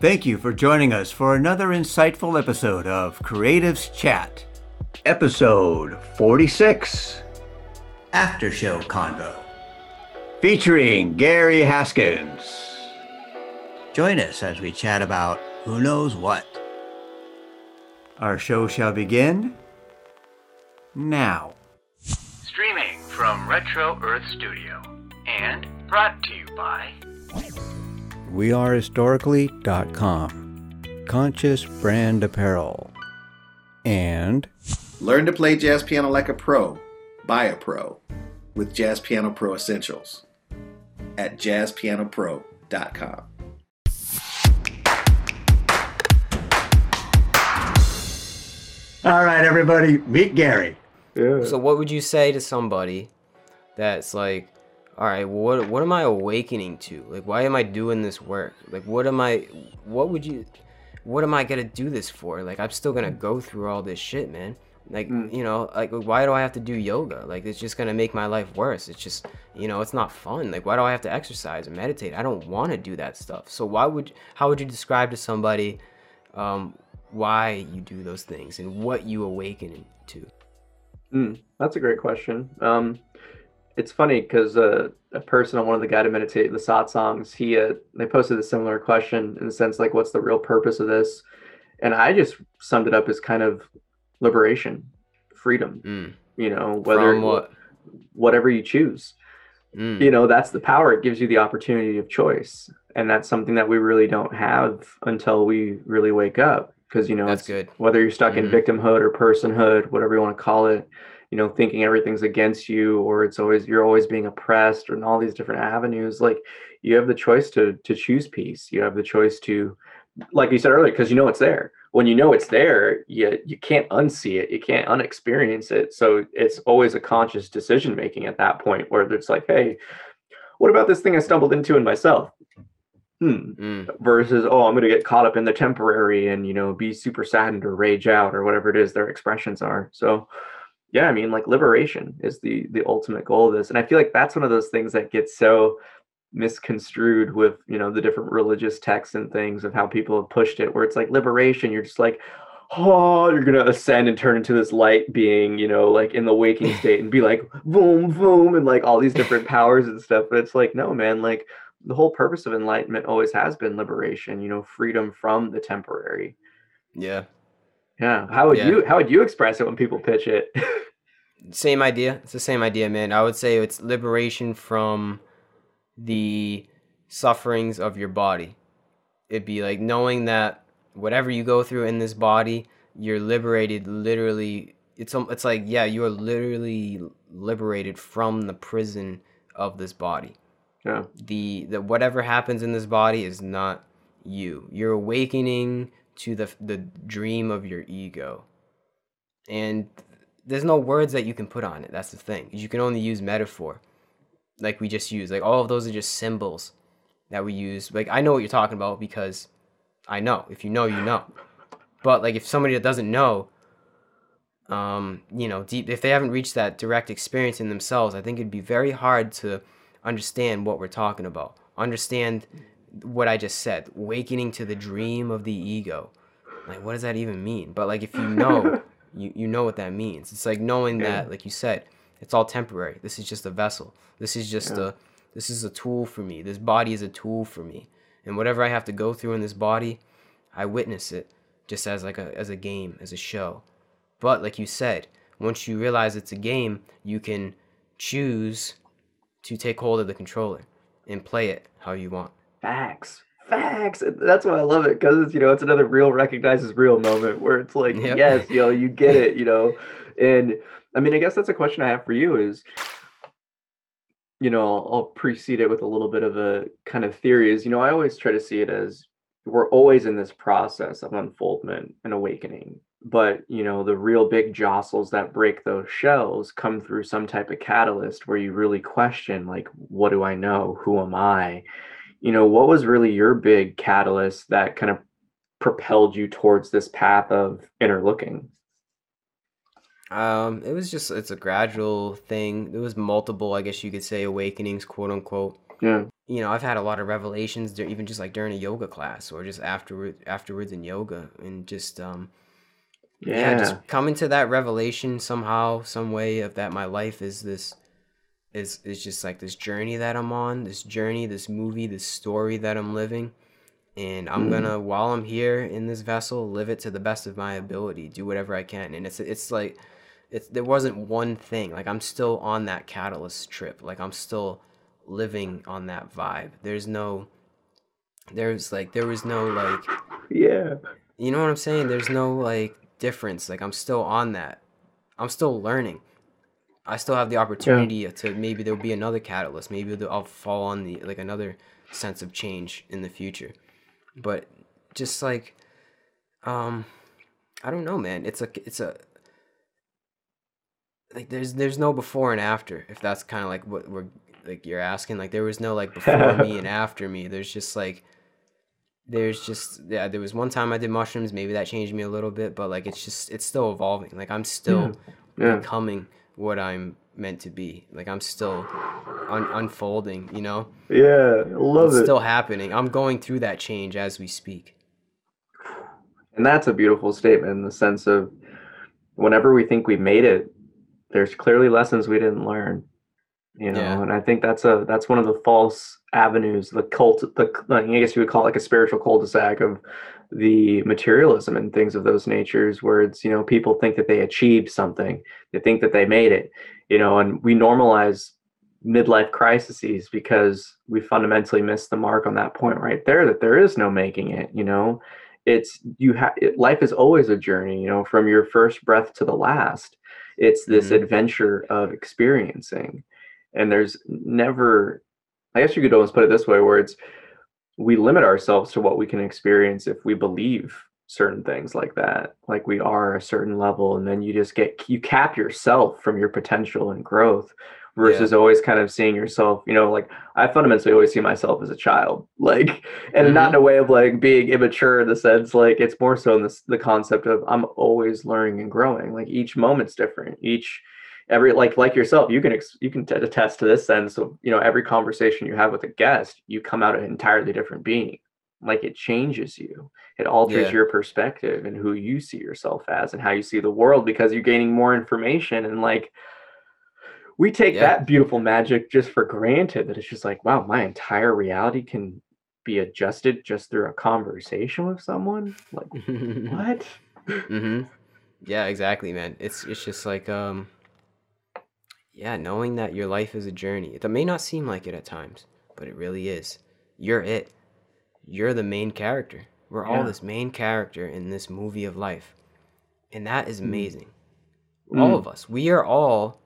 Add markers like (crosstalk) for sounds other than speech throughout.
Thank you for joining us for another insightful episode of Creatives Chat. Episode 46 After Show Convo. Featuring Gary Haskins. Join us as we chat about who knows what. Our show shall begin now. Streaming from Retro Earth Studio and brought to you by wearehistorically.com, Conscious Brand Apparel, and Learn to play jazz piano like a pro. Buy a pro with Jazz Piano Pro Essentials at jazzpianopro.com. All right, everybody, meet Gary. Yeah. So what would you say to somebody that's like, all right, well, what what am I awakening to? Like, why am I doing this work? Like, what am I? What would you? What am I gonna do this for? Like, I'm still gonna go through all this shit, man. Like, you know, like, why do I have to do yoga? Like, it's just gonna make my life worse. It's just, you know, it's not fun. Like, why do I have to exercise and meditate? I don't want to do that stuff. So why would? How would you describe to somebody? Um, why you do those things and what you awaken to. Mm, that's a great question. Um, it's funny because uh, a person on one of the guided meditate the satsangs, he uh, they posted a similar question in the sense like, what's the real purpose of this? And I just summed it up as kind of liberation, freedom. Mm. You know, whether what? whatever you choose. Mm. You know, that's the power. It gives you the opportunity of choice, and that's something that we really don't have until we really wake up. Because you know, That's good. whether you're stuck Mhm. in victimhood or personhood, whatever you want to call it, you know, thinking everything's against you or it's always you're always being oppressed or in all these different avenues, like you have the choice to to choose peace. You have the choice to like you said earlier, because you know it's there. When you know it's there, you you can't unsee it, you can't unexperience it. So it's always a conscious decision making at that point where it's like, hey, what about this thing I stumbled into in myself? Hmm Mm. versus oh i'm going to get caught up in the temporary and you know be super saddened or rage out or whatever it is their expressions are so yeah i mean like liberation is the the ultimate goal of this and i feel like that's one of those things that gets so misconstrued with you know the different religious texts and things of how people have pushed it where it's like liberation you're just like oh you're gonna ascend and turn into this light being you know like in the waking (laughs) state and be like boom boom and like all these different powers and stuff but it's like no man like the whole purpose of enlightenment always has been liberation you know freedom from the temporary Yeah. Yeah how would Yeah. you how would you express it when people pitch it (laughs) Same idea. It's the same idea, man. I would say it's liberation from the sufferings of your body. It'd be like knowing that whatever you go through in this body, you're liberated literally it's it's like yeah, you are literally liberated from the prison of this body. yeah the the whatever happens in this body is not you. You're awakening to the the dream of your ego. And there's no words that you can put on it. That's the thing. You can only use metaphor. Like we just use. Like all of those are just symbols that we use. Like I know what you're talking about because I know. If you know, you know. But like if somebody that doesn't know um, you know, deep if they haven't reached that direct experience in themselves, I think it'd be very hard to understand what we're talking about. Understand what I just said, awakening to the dream of the ego. Like what does that even mean? But like if you know, (laughs) you you know what that means. It's like knowing that like you said, it's all temporary. This is just a vessel. This is just a this is a tool for me. This body is a tool for me. And whatever I have to go through in this body, I witness it just as like a as a game, as a show. But like you said, once you realize it's a game, you can choose to take hold of the controller and play it how you want. Facts facts that's why i love it because it's you know it's another real recognizes real moment where it's like Yep. yes you know you get it you know? (laughs) And i mean i guess that's a question i have for you is you know I'll, I'll precede it with a little bit of a kind of theory is you know i always try to see it as we're always in this process of unfoldment and awakening but you know the real big jostles that break those shells come through some type of catalyst where you really question like what do i know? Who am i you know what was really your big catalyst that kind of propelled you towards this path of inner looking Um, it was just it's a gradual thing. There was multiple, I guess you could say, awakenings, quote unquote. yeah you know, I've had a lot of revelations even just like during a yoga class or just afterward afterwards in yoga and just um Yeah. yeah, just coming to that revelation somehow, some way of that my life is this is is just like this journey that I'm on, this journey, this movie, this story that I'm living. And I'm Mm. gonna while I'm here in this vessel, live it to the best of my ability, do whatever I can. And it's it's like it's there wasn't one thing. Like I'm still on that catalyst trip. Like I'm still living on that vibe. There's no there's like there was no like yeah. you know what I'm saying? There's no like difference. Like I'm still on that. I'm still learning. I still have the opportunity to maybe there'll be another catalyst. Maybe I'll fall on the like another sense of change in the future. But just like um I don't know, man. It's a it's a like there's there's no before and after if that's kind of like what we're like you're asking like there was no like before me and (laughs) after me there's just like there's just yeah there was one time i did mushrooms maybe that changed me a little bit but like it's just it's still evolving like i'm still Yeah. becoming what i'm meant to be like i'm still un- unfolding you know Yeah. I love it's it. still happening i'm going through that change as we speak And that's a beautiful statement in the sense of whenever we think we've made it, there's clearly lessons we didn't learn. You know, Yeah. and I think that's a that's one of the false avenues, the cult the I guess you would call it like a spiritual cul-de-sac of the materialism and things of those natures where it's, you know, people think that they achieved something, they think that they made it, you know, and we normalize midlife crises because we fundamentally miss the mark on that point right there that there is no making it, you know? It's you have it, life is always a journey you know from your first breath to the last. It's this Mhm. adventure of experiencing. And there's never i guess you could almost put it this way where it's we limit ourselves to what we can experience if we believe certain things like that. Like we are a certain level and then you just get you cap yourself from your potential and growth versus always kind of seeing yourself you know like i fundamentally always see myself as a child (laughs) like and not in mm-hmm. a way of like being immature in the sense like it's more so in this the concept of i'm always learning and growing. Like each moment's different. Each every like like yourself you can ex- you can t- attest to this sense of you know every conversation you have with a guest you come out an entirely different being like it changes you it alters Yeah. your perspective and who you see yourself as and how you see the world because you're gaining more information and like we take Yeah. that beautiful magic just for granted that it's just like wow my entire reality can be adjusted just through a conversation with someone like (laughs) what hmm Yeah, exactly, man. It's it's just like um yeah, knowing that your life is a journey. It may not seem like it at times, but it really is. You're it. You're the main character. We're all this main character in this movie of life. And that is Mm. amazing. Mm. All of us. We are all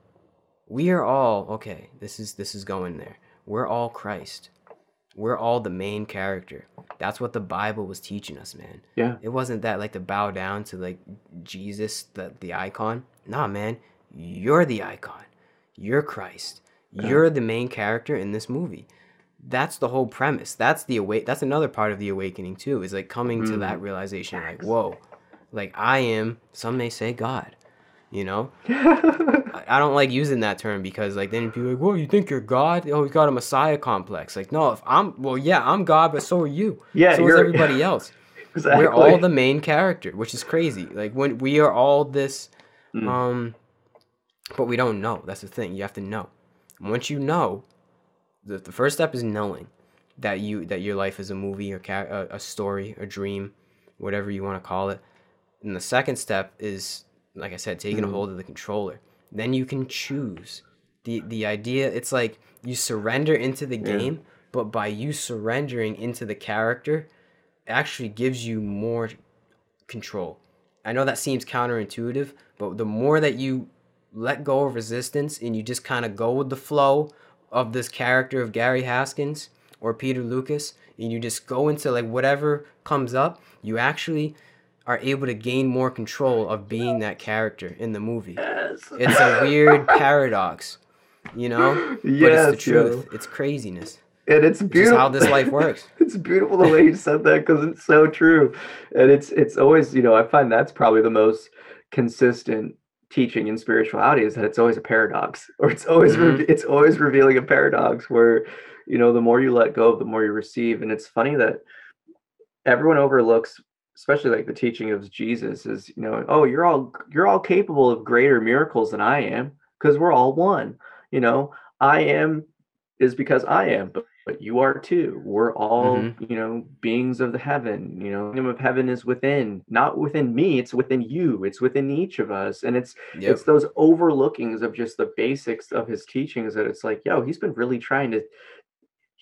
we are all okay, this is this is going there. We're all Christ. We're all the main character. That's what the Bible was teaching us, man. yeah It wasn't that like to bow down to like Jesus, the the icon. Nah, man, you're the icon. You're Christ. You're the main character in this movie. That's the whole premise. That's the awake. That's another part of the awakening too. Is like coming to that realization, like, whoa, like I am. Some may say God. You know, (laughs) I don't like using that term because like then people are like, "Whoa, you think you're God? Oh, you got a Messiah complex. Like, no, if I'm well, yeah, I'm God, but so are you. Yeah, so is everybody (laughs) else. exactly We're all the main character, which is crazy. Like when we are all this, Mm. um, but we don't know. That's the thing. You have to know. Once you know, the, the first step is knowing that you that your life is a movie or ca- a, a story, a dream, whatever you want to call it. And the second step is, like I said, taking a mm-hmm. hold of the controller. Then you can choose. the The idea, it's like you surrender into the game, but by you surrendering into the character, actually gives you more control. I know that seems counterintuitive, but the more that you let go of resistance and you just kind of go with the flow of this character of Gary Haskins or Peter Lucas, and you just go into like whatever comes up, you actually are able to gain more control of being that character in the movie. yes It's a weird (laughs) paradox, you know? But yes it's the yo. truth. It's craziness. and it's It's beautiful how this life works. (laughs) it's beautiful the way you said that because it's so true and it's it's always you know i find that's probably the most consistent teaching in spirituality is that it's always a paradox (laughs) or it's always Mhm. reve- it's always revealing a paradox where you know, the more you let go, the more you receive. And it's funny that everyone overlooks especially like the teaching of Jesus is, you know, oh, you're all you're all capable of greater miracles than I am because we're all one. You know, I am is because I am, but, but you are too. We're all, mm-hmm. you know, beings of the heaven. You know, kingdom of heaven is within, not within me. It's within you. It's within each of us, and it's yep. it's those overlookings of just the basics of his teachings that it's like, yo, he's been really trying to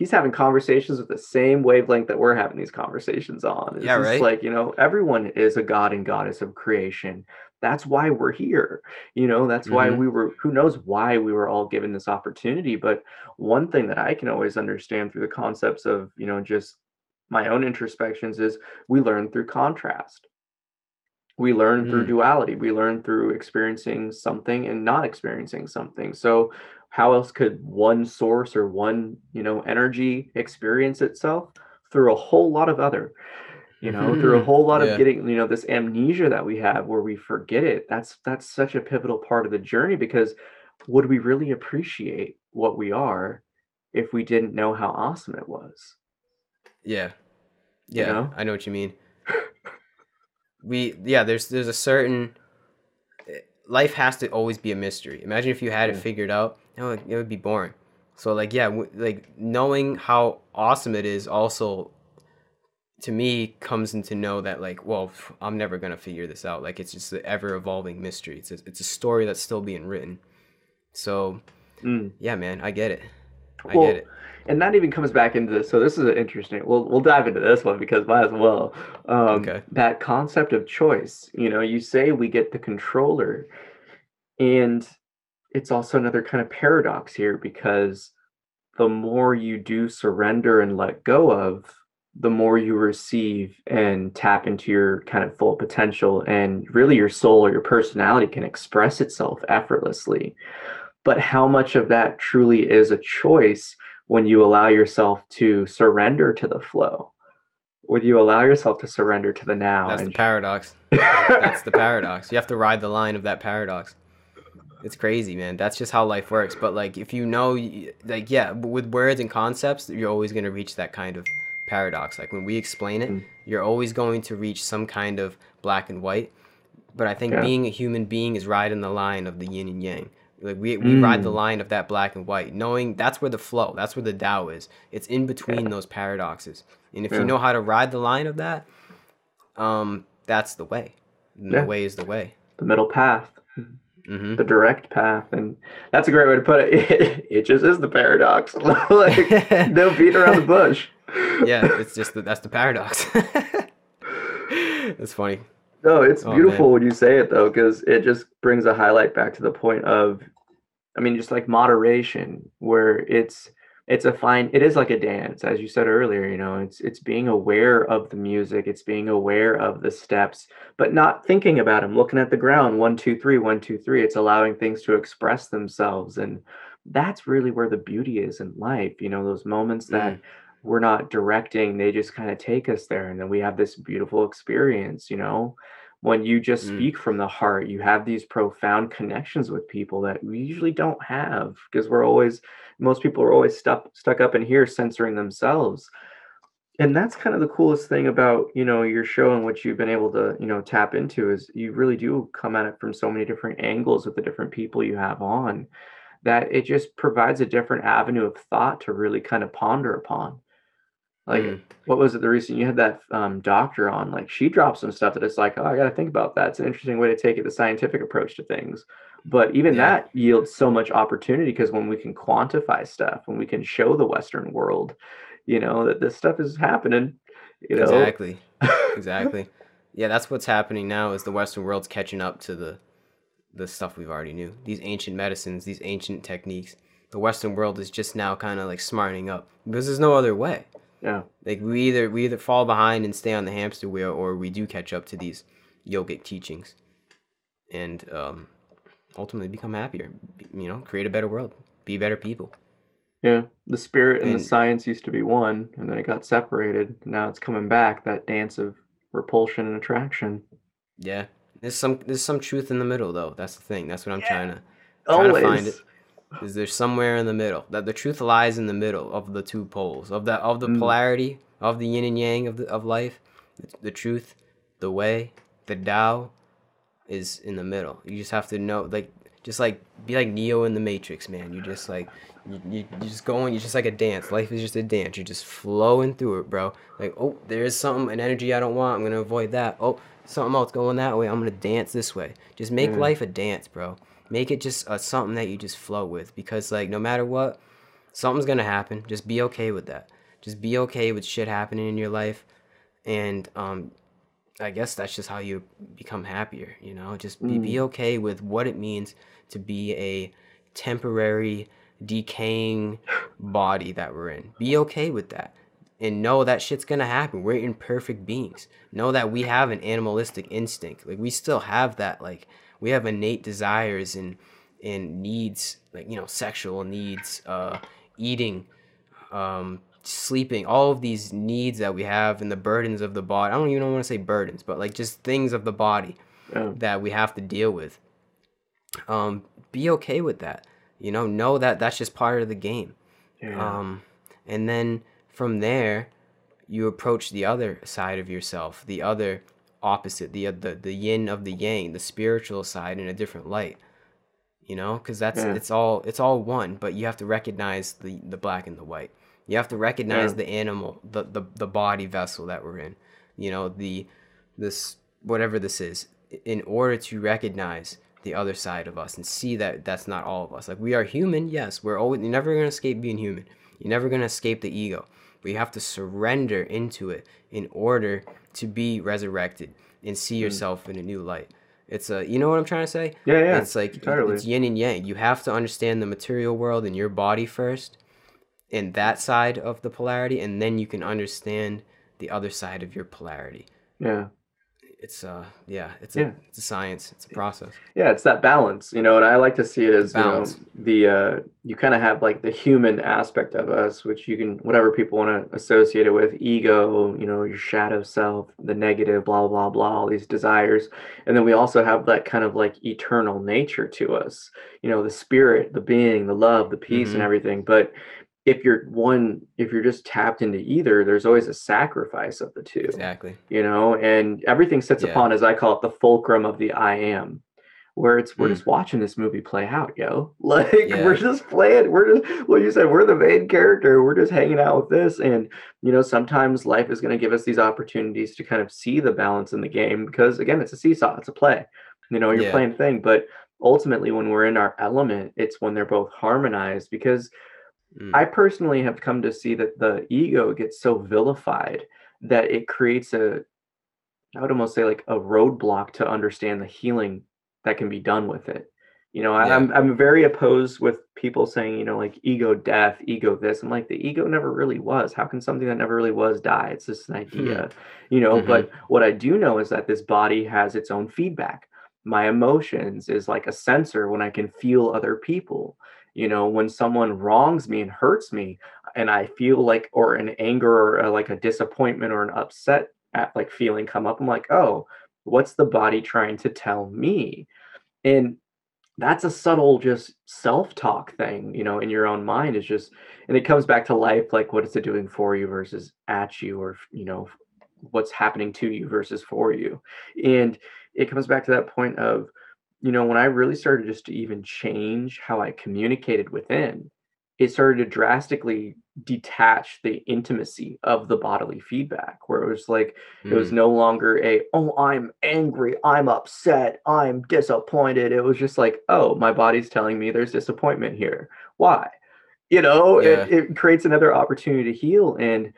he's having conversations with the same wavelength that we're having these conversations on. It's yeah, right. Like you know, everyone is a god and goddess of creation. That's why we're here. You know, that's mm-hmm. why we were. Who knows why we were all given this opportunity? But one thing that I can always understand through the concepts of you know just my own introspections is we learn through contrast. We learn mm. through duality. We learn through experiencing something and not experiencing something. So how else could one source or one you know energy experience itself through a whole lot of other you know mm-hmm. through a whole lot yeah. of getting you know this amnesia that we have where we forget it that's that's such a pivotal part of the journey because would we really appreciate what we are if we didn't know how awesome it was yeah yeah you know? i know what you mean we yeah there's there's a certain eh, life has to always be a mystery imagine if you had it figured out it would, it would be boring. So like yeah, w- like knowing how awesome it is also to me comes into know that like well I'm never gonna figure this out. Like it's just an ever evolving mystery. It's a, it's a story that's still being written. So mm. yeah, man, I get it. I well, get it. And that even comes back into this. So this is interesting. We'll we'll dive into this one because might as well. Um, okay. That concept of choice. You know, you say we get the controller, and it's also another kind of paradox here because the more you do surrender and let go of, the more you receive and tap into your kind of full potential, and really your soul or your personality can express itself effortlessly. But how much of that truly is a choice when you allow yourself to surrender to the flow? When you allow yourself to surrender to the now? That's the paradox. That's the paradox. You have to ride the line of that paradox it's crazy man that's just how life works but like if you know like yeah with words and concepts you're always going to reach that kind of paradox. Like when we explain it mm. you're always going to reach some kind of black and white. But i think yeah. being a human being is riding the line of the yin and yang. Like we, we mm. ride the line of that black and white knowing that's where the flow that's where the Tao is. It's in between yeah. those paradoxes. And if yeah. you know how to ride the line of that um that's the way. The way is the way. The middle path. Mm-hmm. the direct path. And that's a great way to put it. It, (laughs) it just is the paradox. (laughs) Like (laughs) no beat around the bush yeah it's just that that's the paradox (laughs) that's funny no it's oh, beautiful man. when you say it though because it just brings a highlight back to the point of i mean just like moderation where it's it's a fine it is like a dance as you said earlier you know it's it's being aware of the music it's being aware of the steps but not thinking about them looking at the ground one two three one two three it's allowing things to express themselves and that's really where the beauty is in life you know those moments that mm. We're not directing they just kind of take us there and then we have this beautiful experience you know? When you just mm. speak from the heart you have these profound connections with people that we usually don't have because we're always most people are always stuck stuck up in here censoring themselves. And that's kind of the coolest thing about you know your show and what you've been able to you know tap into is you really do come at it from so many different angles with the different people you have on that it just provides a different avenue of thought to really kind of ponder upon like mm. what was it the recent you had that um, doctor on? Like she dropped some stuff that it's like oh i gotta think about that. It's an interesting way to take it the scientific approach to things. But even yeah. that yields so much opportunity because when we can quantify stuff when we can show the western world you know that this stuff is happening you know? Exactly. (laughs) Exactly. Yeah that's what's happening now is the western world's catching up to the the stuff we've already knew. These ancient medicines these ancient techniques the western world is just now kind of like smarting up because there's no other way yeah. Like we either we either fall behind and stay on the hamster wheel or we do catch up to these yogic teachings and um ultimately become happier you know create a better world be better people. Yeah. The spirit and, and the science used to be one and then it got separated. Now it's coming back that dance of repulsion and attraction. Yeah. There's some there's some truth in the middle though. That's the thing. That's what i'm yeah. trying to trying to find it is there somewhere in the middle that the truth lies in the middle of the two poles of the of the Mm. polarity of the yin and yang of the, of life? The truth the way the Tao is in the middle. You just have to know like just like be like Neo in the Matrix man. You just like you, you, you're just going you're just like a dance. Life is just a dance. You're just flowing through it bro. Like oh there's something an energy I don't want. I'm gonna avoid that. Oh something else going that way. I'm gonna dance this way. Just make Mm. life a dance bro make it just a, something that you just flow with because like no matter what something's gonna happen. Just be okay with that. Just be okay with shit happening in your life and um i guess that's just how you become happier you know? Just be, be okay with what it means to be a temporary decaying body that we're in. Be okay with that and know that shit's gonna happen. We're imperfect beings. Know that we have an animalistic instinct. Like we still have that like we have innate desires and and needs like you know sexual needs uh eating um sleeping all of these needs that we have and the burdens of the body i don't even want to say burdens but like just things of the body Yeah. that we have to deal with um be okay with that you know know that that's just part of the game Yeah. um, and then from there, you approach the other side of yourself, the other opposite, the uh, the the yin of the yang, the spiritual side in a different light. You know, because that's Yeah. it's all it's all one, but you have to recognize the the black and the white. You have to recognize Yeah. the animal, the, the the body vessel that we're in. You know, the this whatever this is, in order to recognize the other side of us and see that that's not all of us. Like we are human, yes. We're always you're never gonna escape being human. You're never gonna escape the ego. But you have to surrender into it in order to be resurrected and see hmm. yourself in a new light. It's a you know what I'm trying to say? Yeah, yeah, It's like it's yin and yang. You have to understand the material world and your body first, and that side of the polarity, and then you can understand the other side of your polarity. yeah. It's uh yeah, it's a Yeah. it's a science. It's a process. Yeah, it's that balance, you know, and I like to see it as you know, Balance. the uh, you kind of have like the human aspect of us, which you can whatever people want to associate it with, ego, you know, your shadow self, the negative, blah blah blah, all these desires, and then we also have that kind of like eternal nature to us, you know, the spirit, the being, the love, the peace, Mhm. and everything. But if you're one, if you're just tapped into either, there's always a sacrifice of the two Exactly. you know and everything sits Yeah. upon as i call it the fulcrum of the i am where it's we're Mm. just watching this movie play out yo (laughs) like Yeah. we're just playing we're just well you said we're the main character we're just hanging out with this and you know sometimes life is going to give us these opportunities to kind of see the balance in the game because again it's a seesaw it's a play you know you're Yeah. playing thing but ultimately when we're in our element it's when they're both harmonized because Mm. I personally have come to see that the ego gets so vilified that it creates a, I would almost say like a roadblock to understand the healing that can be done with it. You know, Yeah. I'm I'm very opposed with people saying, you know, like ego death, ego this. I'm like, the ego never really was. How can something that never really was die? It's just an idea, you know. Mhm. But what I do know is that this body has its own feedback. My emotions is like a sensor when I can feel other people you know when someone wrongs me and hurts me and i feel like or an anger or a, like a disappointment or an upset at like feeling come up i'm like oh what's the body trying to tell me? And that's a subtle just self-talk thing you know in your own mind is just and it comes back to life like what is it doing for you versus at you or you know what's happening to you versus for you. And it comes back to that point of you know, when I really started just to even change how I communicated within, it started to drastically detach the intimacy of the bodily feedback, where it was like, it was Mm. no longer a, oh, I'm angry, I'm upset, I'm disappointed. It was just like, oh, my body's telling me there's disappointment here. Why? You know, Yeah. it, it creates another opportunity to heal. And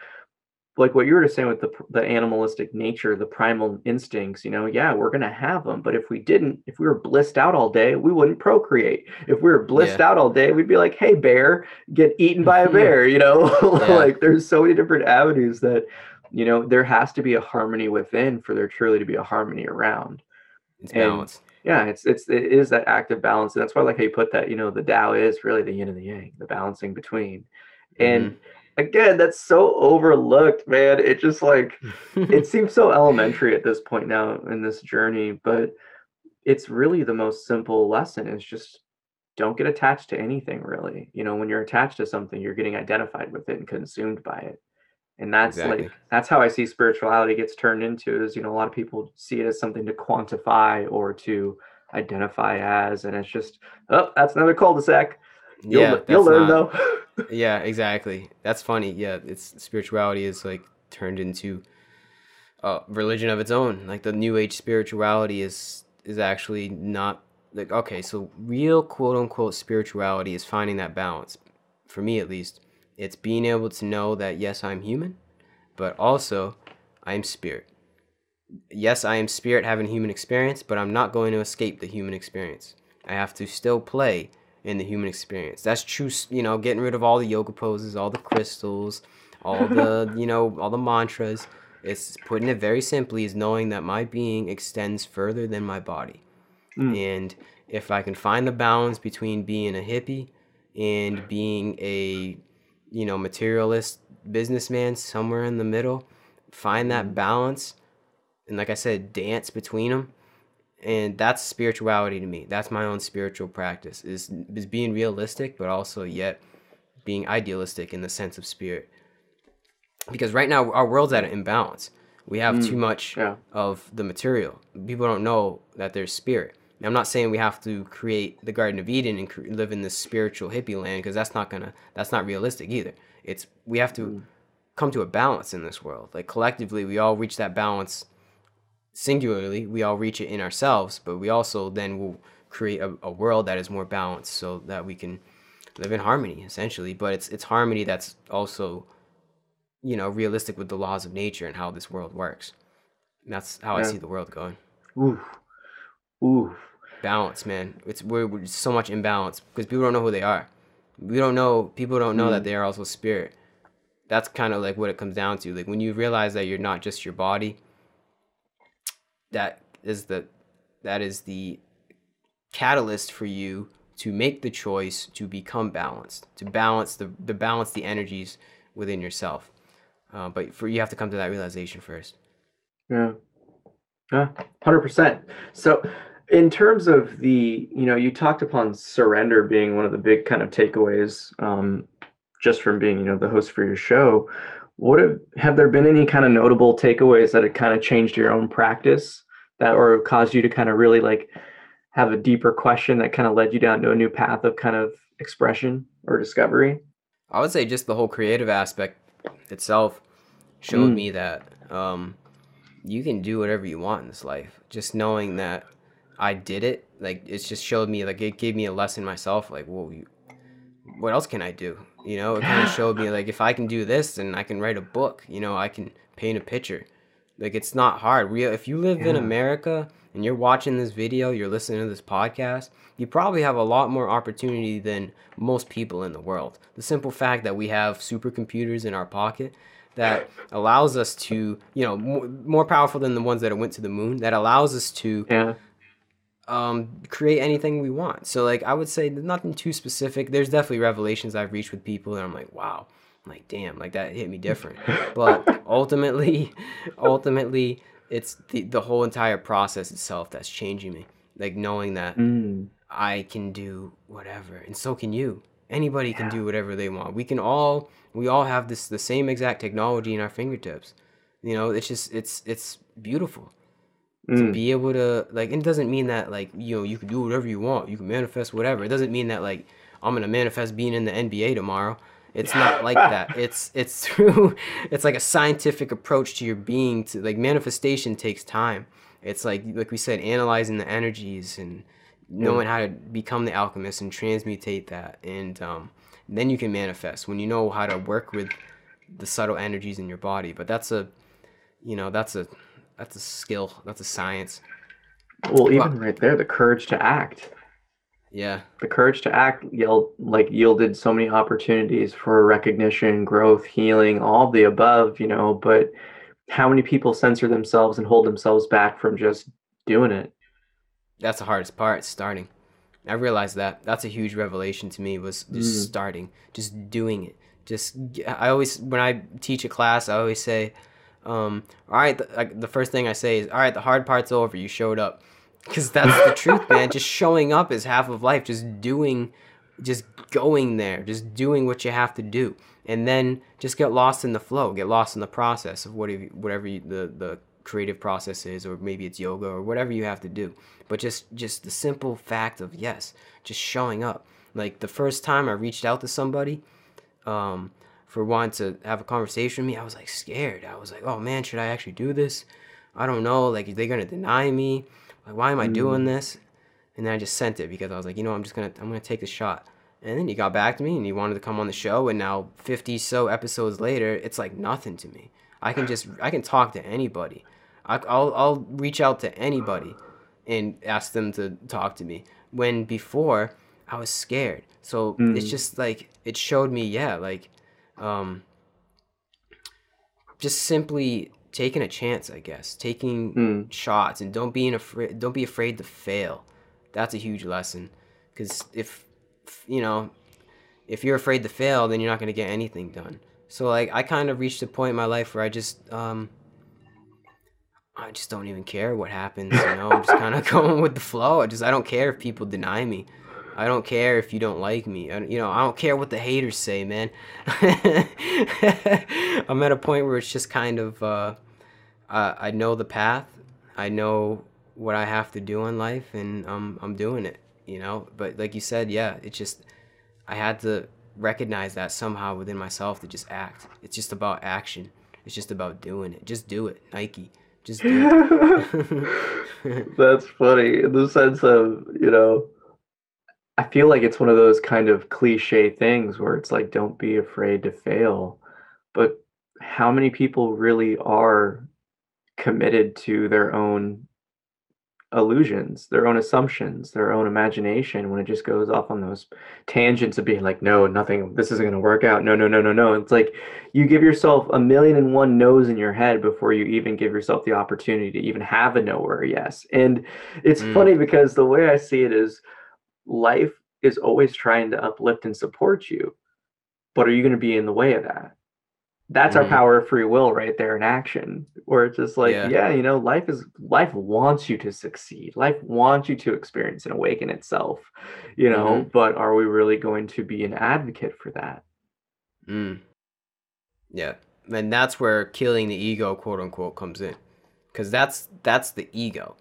like what you were just saying with the the animalistic nature, the primal instincts, you know, yeah, we're gonna have them. But if we didn't, if we were blissed out all day, we wouldn't procreate. If we were blissed out all day, we'd be like, hey, bear, get eaten by a (laughs) bear. You know, (laughs) Yeah. like there's so many different avenues that, you know, there has to be a harmony within for there truly to be a harmony around. It's and- balanced. Yeah, it's it's it is that active balance, and that's why I like how you put that. You know, the Tao is really the yin and the yang, the balancing between. And Mm-hmm. Again, that's so overlooked, man. It just like (laughs) it seems so elementary at this point now in this journey, but it's really the most simple lesson. is just don't get attached to anything really. You know, when you're attached to something, you're getting identified with it and consumed by it. And that's Exactly. like that's how I see spirituality gets turned into is, you know, a lot of people see it as something to quantify or to identify as and it's just oh that's another cul-de-sac you'll, yeah, you'll learn not- though (laughs) yeah, exactly. That's funny. Yeah, it's spirituality is like turned into a religion of its own. Like the new age spirituality is is actually not like okay, so real quote unquote spirituality is finding that balance. For me at least, it's being able to know that yes, I'm human, but also I'm spirit. Yes, I am spirit having human experience, but I'm not going to escape the human experience. I have to still play in the human experience. That's true, you know, getting rid of all the yoga poses, all the crystals, all the, (laughs) you know, all the mantras. It's putting it very simply is knowing that my being extends further than my body. Mm. And if I can find the balance between being a hippie and being a, you know, materialist businessman somewhere in the middle, find that mm. balance and like I said, dance between them. And that's spirituality to me. That's my own spiritual practice is is being realistic, but also yet being idealistic in the sense of spirit. Because right now our world's at an imbalance. We have too mm, much yeah. of the material. People don't know that there's spirit. Now, I'm not saying we have to create the Garden of Eden and cre- live in this spiritual hippie land because that's not gonna that's not realistic either. It's we have to mm. come to a balance in this world. Like collectively, we all reach that balance singularly. We all reach it in ourselves, but we also then will create a, a world that is more balanced so that we can live in harmony essentially. But it's it's harmony that's also you know realistic with the laws of nature and how this world works. And that's how I see the world going. Ooh. Ooh. Balance, man. It's we're, we're so much imbalance because people don't know who they are. We don't know. People don't know that mm-hmm. they are also spirit. That's kind of like what it comes down to. Like when you realize that you're not just your body. That is the, that is the catalyst for you to make the choice to become balanced, to balance the, to balance the energies within yourself. Uh, but for you have to come to that realization first. Yeah. Yeah. Hundred percent. So in terms of the, you know, you talked upon surrender being one of the big kind of takeaways, um, just from being, you know, the host for your show. What have have there been any kind of notable takeaways that have kind of changed your own practice that or caused you to kind of really like have a deeper question that kind of led you down to a new path of kind of expression or discovery? I would say just the whole creative aspect itself showed Mm. me that um, you can do whatever you want in this life. Just knowing that I did it, like it's just showed me, like it gave me a lesson myself. Like, whoa, you, what else can I do? You know, it kind of showed me like if I can do this, then I can write a book. You know, I can paint a picture. Like it's not hard. Real, if you live in America and you're watching this video, you're listening to this podcast, you probably have a lot more opportunity than most people in the world. The simple fact that we have supercomputers in our pocket that allows us to, you know, more, more powerful than the ones that went to the moon, that allows us to Yeah. Um, create anything we want. So like I would say nothing too specific. There's definitely revelations I've reached with people and I'm like, wow, I'm like damn, like that hit me different. (laughs) But ultimately, (laughs) ultimately, it's the the whole entire process itself that's changing me. Like knowing that Mm. I can do whatever, and so can you. Anybody can do whatever they want. We can all we all have this the same exact technology in our fingertips. You know, it's just it's it's beautiful to Mm. be able to like it doesn't mean that like you know you can do whatever you want you can manifest whatever. It doesn't mean that like i'm gonna manifest being in the nba tomorrow. It's not like that. (laughs) It's it's through (laughs) it's like a scientific approach to your being to like manifestation takes time. It's like like we said analyzing the energies and knowing how to become the alchemist and transmutate that. And um, then you can manifest when you know how to work with the subtle energies in your body. But that's a you know that's a that's a skill. That's a science. Well, even right there, the courage to act. yeah. The courage to act yelled like yielded so many opportunities for recognition growth healing all of the above you know but how many people censor themselves and hold themselves back from just doing it? That's the hardest part starting. I realized that. That's a huge revelation to me was just Mm. starting just doing it. Just I always when i teach a class i always say um, all right the, like, the first thing i say is all right the hard part's over you showed up because that's the truth, man. Just showing up is half of life. Just doing, just going there, just doing what you have to do, and then just get lost in the flow, get lost in the process of whatever whatever you, the the creative process is, or maybe it's yoga or whatever you have to do. But just just the simple fact of yes, just showing up. Like the first time I reached out to somebody, um, for wanting to have a conversation with me, I was like scared. I was like, oh man, should I actually do this? I don't know. Like, are they gonna deny me? Like, why am I doing Mm. this? And then I just sent it because I was like, you know, I'm just gonna, I'm gonna take a shot. And then he got back to me and he wanted to come on the show. And now 50 so episodes later, it's like nothing to me. I can just, I can talk to anybody. I, I'll, I'll reach out to anybody and ask them to talk to me. When before I was scared. So it's Mm. just like it showed me, yeah, like, um, just simply taking a chance, I guess, taking Mm. shots and don't being afraid, don't be afraid to fail. That's a huge lesson, because if you know, if you're afraid to fail, then you're not gonna get anything done. So like, I kind of reached a point in my life where I just, um, I just don't even care what happens. You know, I'm just kind of (laughs) going with the flow. I just I don't care if people deny me. I don't care if you don't like me. I, you know, I don't care what the haters say, man. (laughs) I'm at a point where it's just kind of uh, I, I know the path. I know what I have to do in life, and I'm I'm doing it. You know, but like you said, yeah, it's just I had to recognize that somehow within myself to just act. It's just about action. It's just about doing it. Just do it, Nike. Just do it. (laughs) (laughs) That's funny in the sense of, you know, I feel like it's one of those kind of cliche things where it's like, don't be afraid to fail. But how many people really are committed to their own illusions, their own assumptions, their own imagination when it just goes off on those tangents of being like, no, nothing, this isn't going to work out. No, no, no, no, no. It's like you give yourself a million and one no's in your head before you even give yourself the opportunity to even have a no or a yes. And it's Mm. funny because the way I see it is life is always trying to uplift and support you. But are you going to be in the way of that? That's our Mhm. power of free will right there in action, where it's just like, Yeah. yeah, you know, life is life wants you to succeed. Life wants you to experience and awaken itself, you know, Mhm. but are we really going to be an advocate for that? Mm. Yeah, and that's where killing the ego, quote unquote, comes in, because that's that's the ego.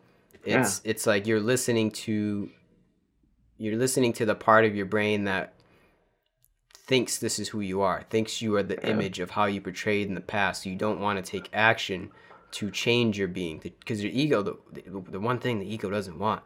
It's it's like you're listening to, you're listening to the part of your brain that thinks this is who you are, thinks you are the image of how you portrayed in the past. So you don't want to take action to change your being, because your ego, the, the one thing the ego doesn't want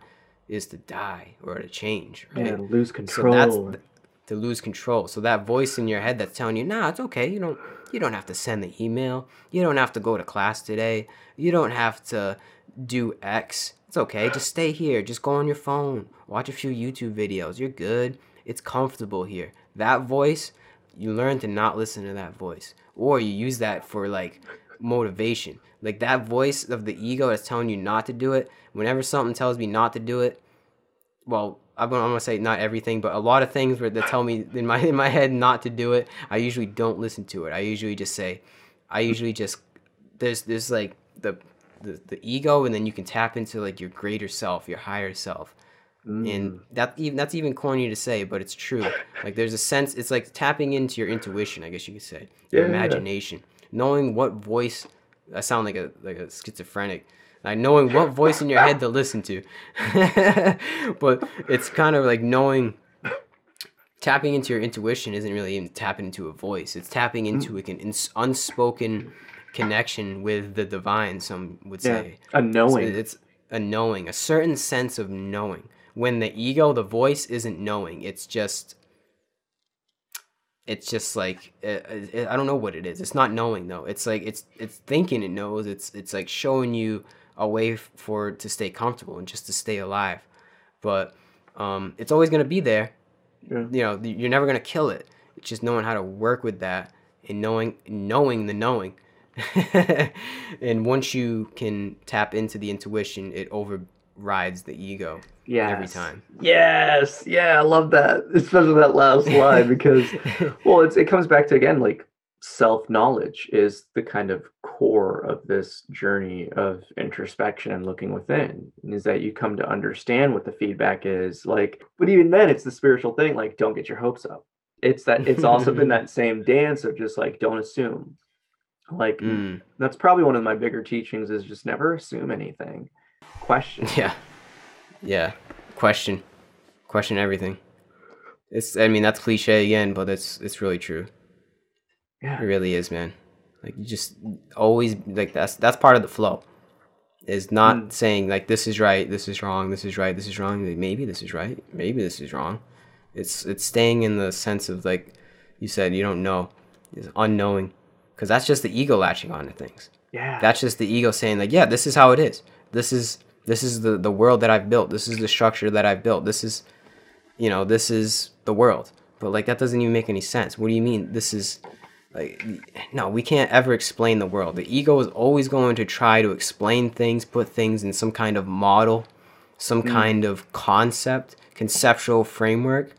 is to die or to change. Right? Yeah, lose So control. that's th- to lose control. So that voice in your head that's telling you, "Nah, it's okay. You don't you don't have to send the email. You don't have to go to class today. You don't have to do X. It's okay. Just stay here. Just go on your phone. Watch a few YouTube videos. You're good. It's comfortable here." That voice, you learn to not listen to that voice, or you use that for like motivation. Like that voice of the ego that's telling you not to do it. Whenever something tells me not to do it, well, I'm gonna, I'm gonna say not everything, but a lot of things where that tell me in my in my head not to do it. I usually don't listen to it. I usually just say, I usually just there's there's like the the, the ego, and then you can tap into like your greater self, your higher self, Mm. and that even that's even corny to say, but it's true. Like there's a sense, it's like tapping into your intuition, I guess you could say, your Yeah. imagination, knowing what voice. I sound like a like a schizophrenic. Like knowing what voice in your head to listen to, (laughs) but it's kind of like knowing tapping into your intuition isn't really even tapping into a voice. It's tapping into like an ins- unspoken connection with the divine. Some would yeah, say. a So knowing. it's a knowing, a certain sense of knowing. When the ego, the voice, isn't knowing, it's just, it's just like uh, uh, I don't know what it is. It's not knowing though. It's like it's it's thinking it knows. It's it's like showing you a way f- for to stay comfortable and just to stay alive. But um, it's always gonna be there. Yeah. You know, you're never gonna kill it. It's just knowing how to work with that and knowing knowing the knowing. (laughs) and once you can tap into the intuition, it overrides the ego Yeah. every time. Yes. Yeah, I love that. Especially that last line (laughs) because well, it's it comes back to again like self-knowledge is the kind of core of this journey of introspection and looking within is that you come to understand what the feedback is like but even then it's the spiritual thing like don't get your hopes up it's that it's also been (laughs) that same dance of just like don't assume like Mm, that's probably one of my bigger teachings is just never assume anything question yeah. Yeah. Question. Question everything. It's I mean that's cliche again, but it's it's really true. yeah It really is, man. Like you just always like that's that's part of the flow. Is not Mm. saying like this is right, this is wrong, this is right, this is wrong. Like, maybe this is right, maybe this is wrong. It's it's staying in the sense of like you said you don't know, is unknowing, because that's just the ego latching onto things. yeah That's just the ego saying like, yeah, this is how it is. This is this is the the world that I've built. This is the structure that I've built. This is, you know, this is the world. But like that doesn't even make any sense. What do you mean? This is like no, we can't ever explain the world. The ego is always going to try to explain things, put things in some kind of model, some mm. kind of concept, conceptual framework.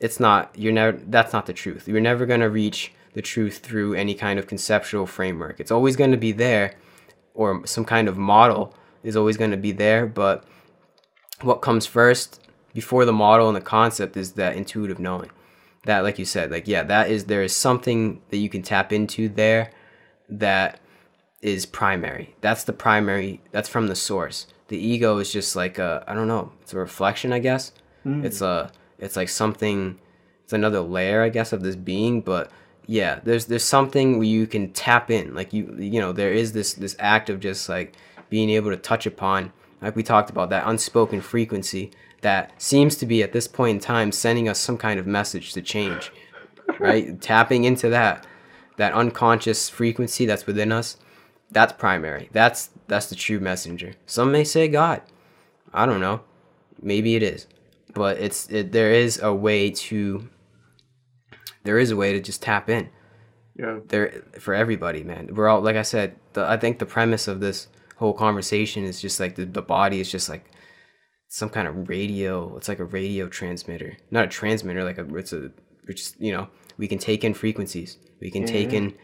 It's not you're never that's not the truth. You're never going to reach the truth through any kind of conceptual framework. It's always going to be there or some kind of model is always going to be there, but what comes first before the model and the concept is that intuitive knowing. That like you said like yeah that is there is something that you can tap into there that is primary. That's the primary that's from the source. The ego is just like a i don't know it's a reflection i guess. Mm. It's a it's like something it's another layer i guess of this being but yeah there's there's something where you can tap in like you you know there is this this act of just like being able to touch upon like we talked about that unspoken frequency that seems to be at this point in time sending us some kind of message to change right? (laughs) Tapping into that that unconscious frequency that's within us that's primary. That's that's the true messenger. Some may say god. I don't know. Maybe it is. But it's it, there is a way to there is a way to just tap in. Yeah. There for everybody man. We're all like i said the, i think the premise of this whole conversation is just like the, the body is just like some kind of radio. It's like a radio transmitter. Not a transmitter like a it's a it's you know we can take in frequencies. We can take in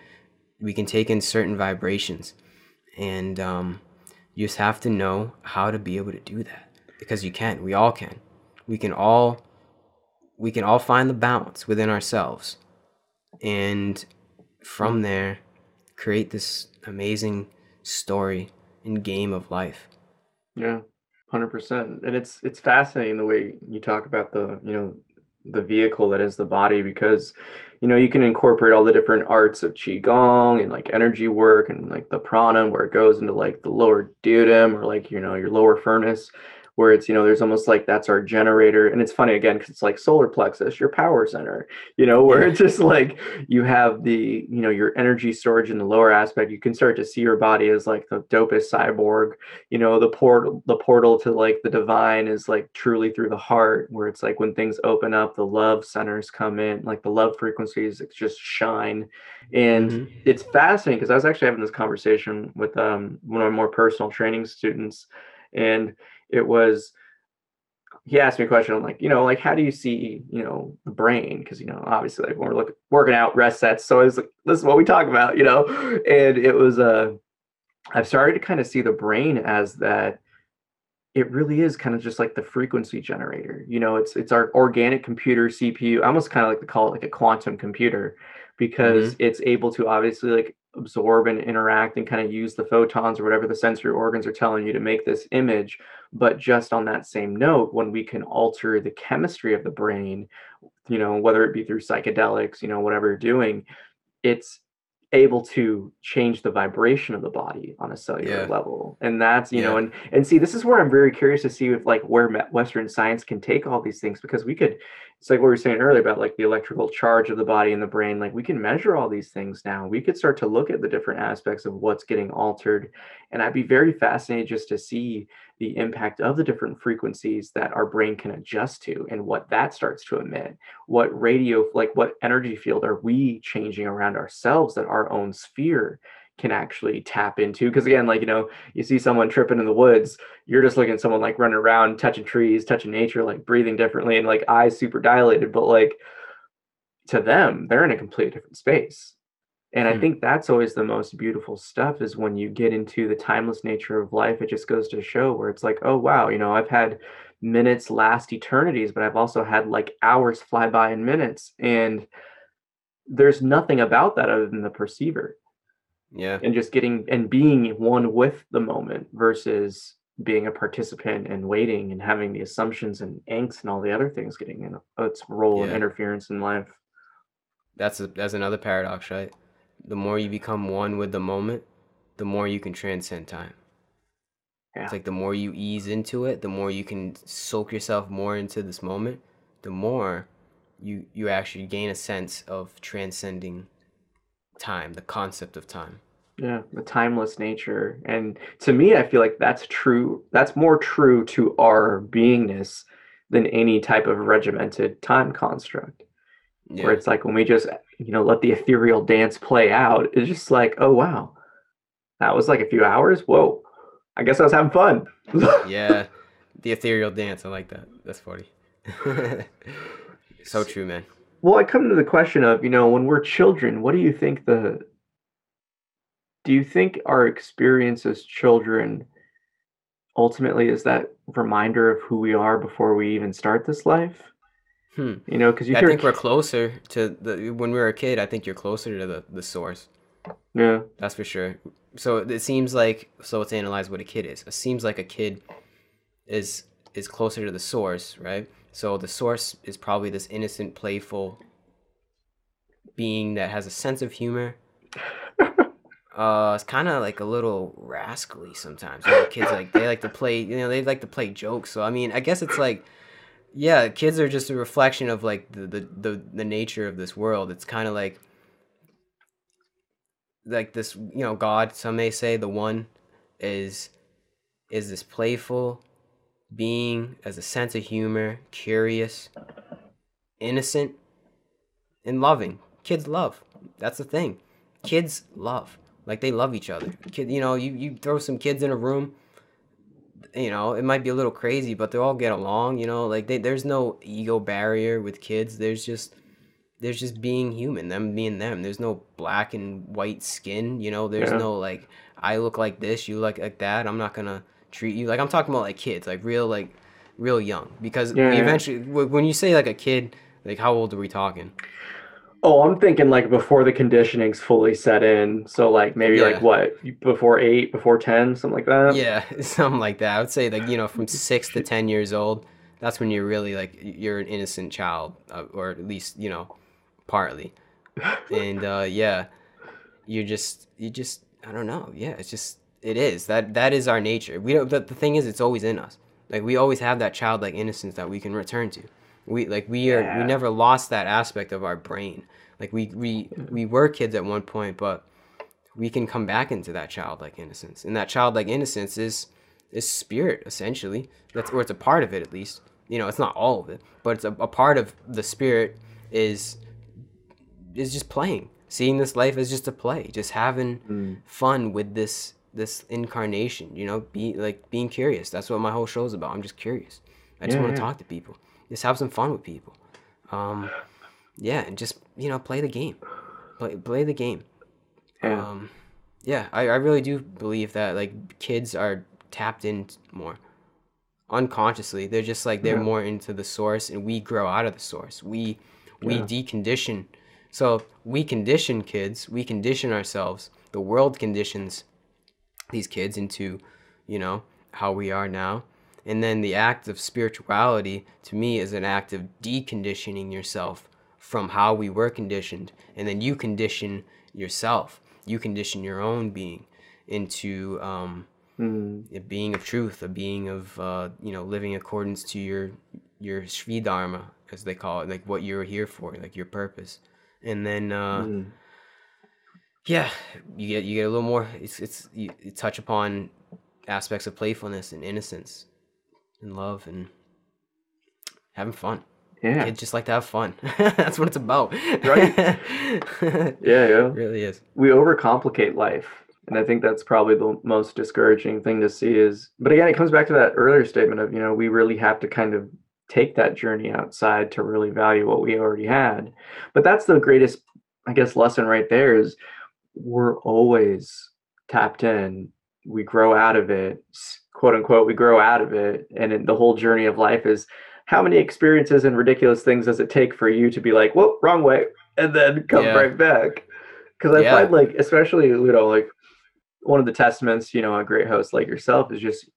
we can take in certain vibrations. And um you just have to know how to be able to do that because you can. We all can. We can all we can all find the balance within ourselves and from there create this amazing story and game of life Yeah, hundred percent. And it's it's fascinating the way you talk about the you know the vehicle that is the body because you know you can incorporate all the different arts of qigong and like energy work and like the prana where it goes into like the lower dantian or like you know your lower furnace where it's you know there's almost like that's our generator. And it's funny again because it's like solar plexus your power center you know where it's just like you have the you know your energy storage in the lower aspect. You can start to see your body as like the dopest cyborg you know the portal the portal to like the divine is like truly through the heart where it's like when things open up the love centers come in like the love frequencies just shine. And Mhm. it's fascinating because i was actually having this conversation with um, one of my more personal training students and it was he asked me a question. I'm like, you know, like how do you see, you know, the brain? Because you know, obviously, like when we're looking working out rest sets, so it's like this is what we talk about, you know. And it was uh, I've started to kind of see the brain as that. It really is kind of just like the frequency generator. You know, it's it's our organic computer CPU. I almost kind of like to call it like a quantum computer because it's able to obviously like absorb and interact and kind of use the photons or whatever the sensory organs are telling you to make this image. But just on that same note when we can alter the chemistry of the brain you know whether it be through psychedelics you know whatever you're doing it's able to change the vibration of the body on a cellular Yeah. level. And that's you know and and see this is where i'm very curious to see if like where western science can take all these things because we could it's like what we were saying earlier about like the electrical charge of the body and the brain like we can measure all these things now. We could start to look at the different aspects of what's getting altered. And i'd be very fascinated just to see the impact of the different frequencies that our brain can adjust to and what that starts to emit. What radio like what energy field are we changing around ourselves that our own sphere can actually tap into? Because again like you know you see someone tripping in the woods you're just looking at someone like running around touching trees touching nature like breathing differently and like eyes super dilated but like to them they're in a completely different space And I Hmm. think that's always the most beautiful stuff is when you get into the timeless nature of life. It just goes to show where it's like, oh, wow, you know, I've had minutes last eternities, but I've also had like hours fly by in minutes. And there's nothing about that other than the perceiver Yeah. and just getting and being one with the moment versus being a participant and waiting and having the assumptions and angst and all the other things getting in its role and Yeah. interference in life. That's a, that's another paradox, right? The more you become one with the moment, the more you can transcend time. Yeah. It's like the more you ease into it, the more you can soak yourself more into this moment, the more you you actually gain a sense of transcending time, the concept of time. Yeah, the timeless nature. And to me, I feel like that's true. That's more true to our beingness than any type of regimented time construct. Yeah. Where it's like when we just, you know, let the ethereal dance play out, it's just like, oh, wow, that was like a few hours. Whoa, I guess I was having fun. (laughs) yeah. The ethereal dance, I like that. That's funny. (laughs) so true, man. Well, I come to the question of, you know, when we're children, what do you think the do you think our experience as children ultimately is that reminder of who we are before we even start this life? Hmm. You know, because you I think we're (laughs) closer to the when we were a kid. I think you're closer to the, the source. yeah, That's for sure. So it seems like so let's analyze what a kid is. It seems like a kid is is closer to the source, right? So the source is probably this innocent, playful being that has a sense of humor. (laughs) Uh, it's kind of like a little rascally sometimes. You know, kids like they like to play. You know, they like to play jokes. So I mean, I guess it's like, yeah, kids are just a reflection of like the the the, the nature of this world. It's kind of like like this you know god some may say the one is is this playful being as a sense of humor curious innocent and loving. Kids love. That's the thing. Kids love. Like they love each other. Kid you know you, you throw some kids in a room you know it might be a little crazy but they all get along you know like they, there's no ego barrier with kids there's just there's just being human, them being them. There's no black and white skin, you know. There's Yeah. no like I look like this, you look like that. I'm not gonna treat you like I'm talking about like kids, like real like real young. Because Yeah, we yeah. eventually when you say like a kid, like how old are we talking? Oh, I'm thinking like before the conditioning's fully set in. So like maybe Yeah. like what before eight, before ten, something like that. Yeah, (laughs) something like that. I would say like you know from (laughs) six to ten years old. That's when you're really like you're an innocent child, uh, or at least you know, partly. And uh, yeah, you're just you just I don't know. Yeah, it's just it is that that is our nature. We don't. But the thing is, it's always in us. Like we always have that childlike innocence that we can return to. We like we are we never lost that aspect of our brain. Like we we we were kids at one point, but we can come back into that childlike innocence. And that childlike innocence is is spirit essentially. That's or it's a part of it at least. You know, it's not all of it, but it's a, a part of the spirit is is just playing. Seeing this life as just a play, just having Mm. fun with this this incarnation, you know, be like being curious. That's what my whole show's about. I'm just curious. I just Yeah, want to yeah. talk to people. Just have some fun with people. Um yeah, and just, you know, play the game. Play play the game. Yeah. Um, yeah, I, I really do believe that like kids are tapped in more unconsciously. They're just like they're Yeah. more into the source, and we grow out of the source. We we Yeah. decondition. So we condition kids. We condition ourselves. The world conditions these kids into, you know, how we are now. And then the act of spirituality to me is an act of deconditioning yourself from how we were conditioned. And then you condition yourself. You condition your own being into um, Mm. a being of truth, a being of uh, you know living accordance to your your Svadharma, as they call it, like what you're here for, like your purpose. And then uh, Mm. yeah, you get you get a little more. It's it's you touch upon aspects of playfulness and innocence and love and having fun. Yeah. Kids just like to have fun. (laughs) That's what it's about, Right. (laughs) Yeah, yeah. really is. we overcomplicate life and i think that's probably the most discouraging thing to see is but again it comes back to that earlier statement of you know we really have to kind of take that journey outside to really value what we already had but that's the greatest i guess lesson right there is we're always tapped in. We grow out of it, quote unquote, we grow out of it. And the whole journey of life is how many experiences and ridiculous things does it take for you to be like, whoa, wrong way, and then come Yeah. right back? Because I Yeah. find like, especially you know, like one of the testaments, you know, a great host like yourself is just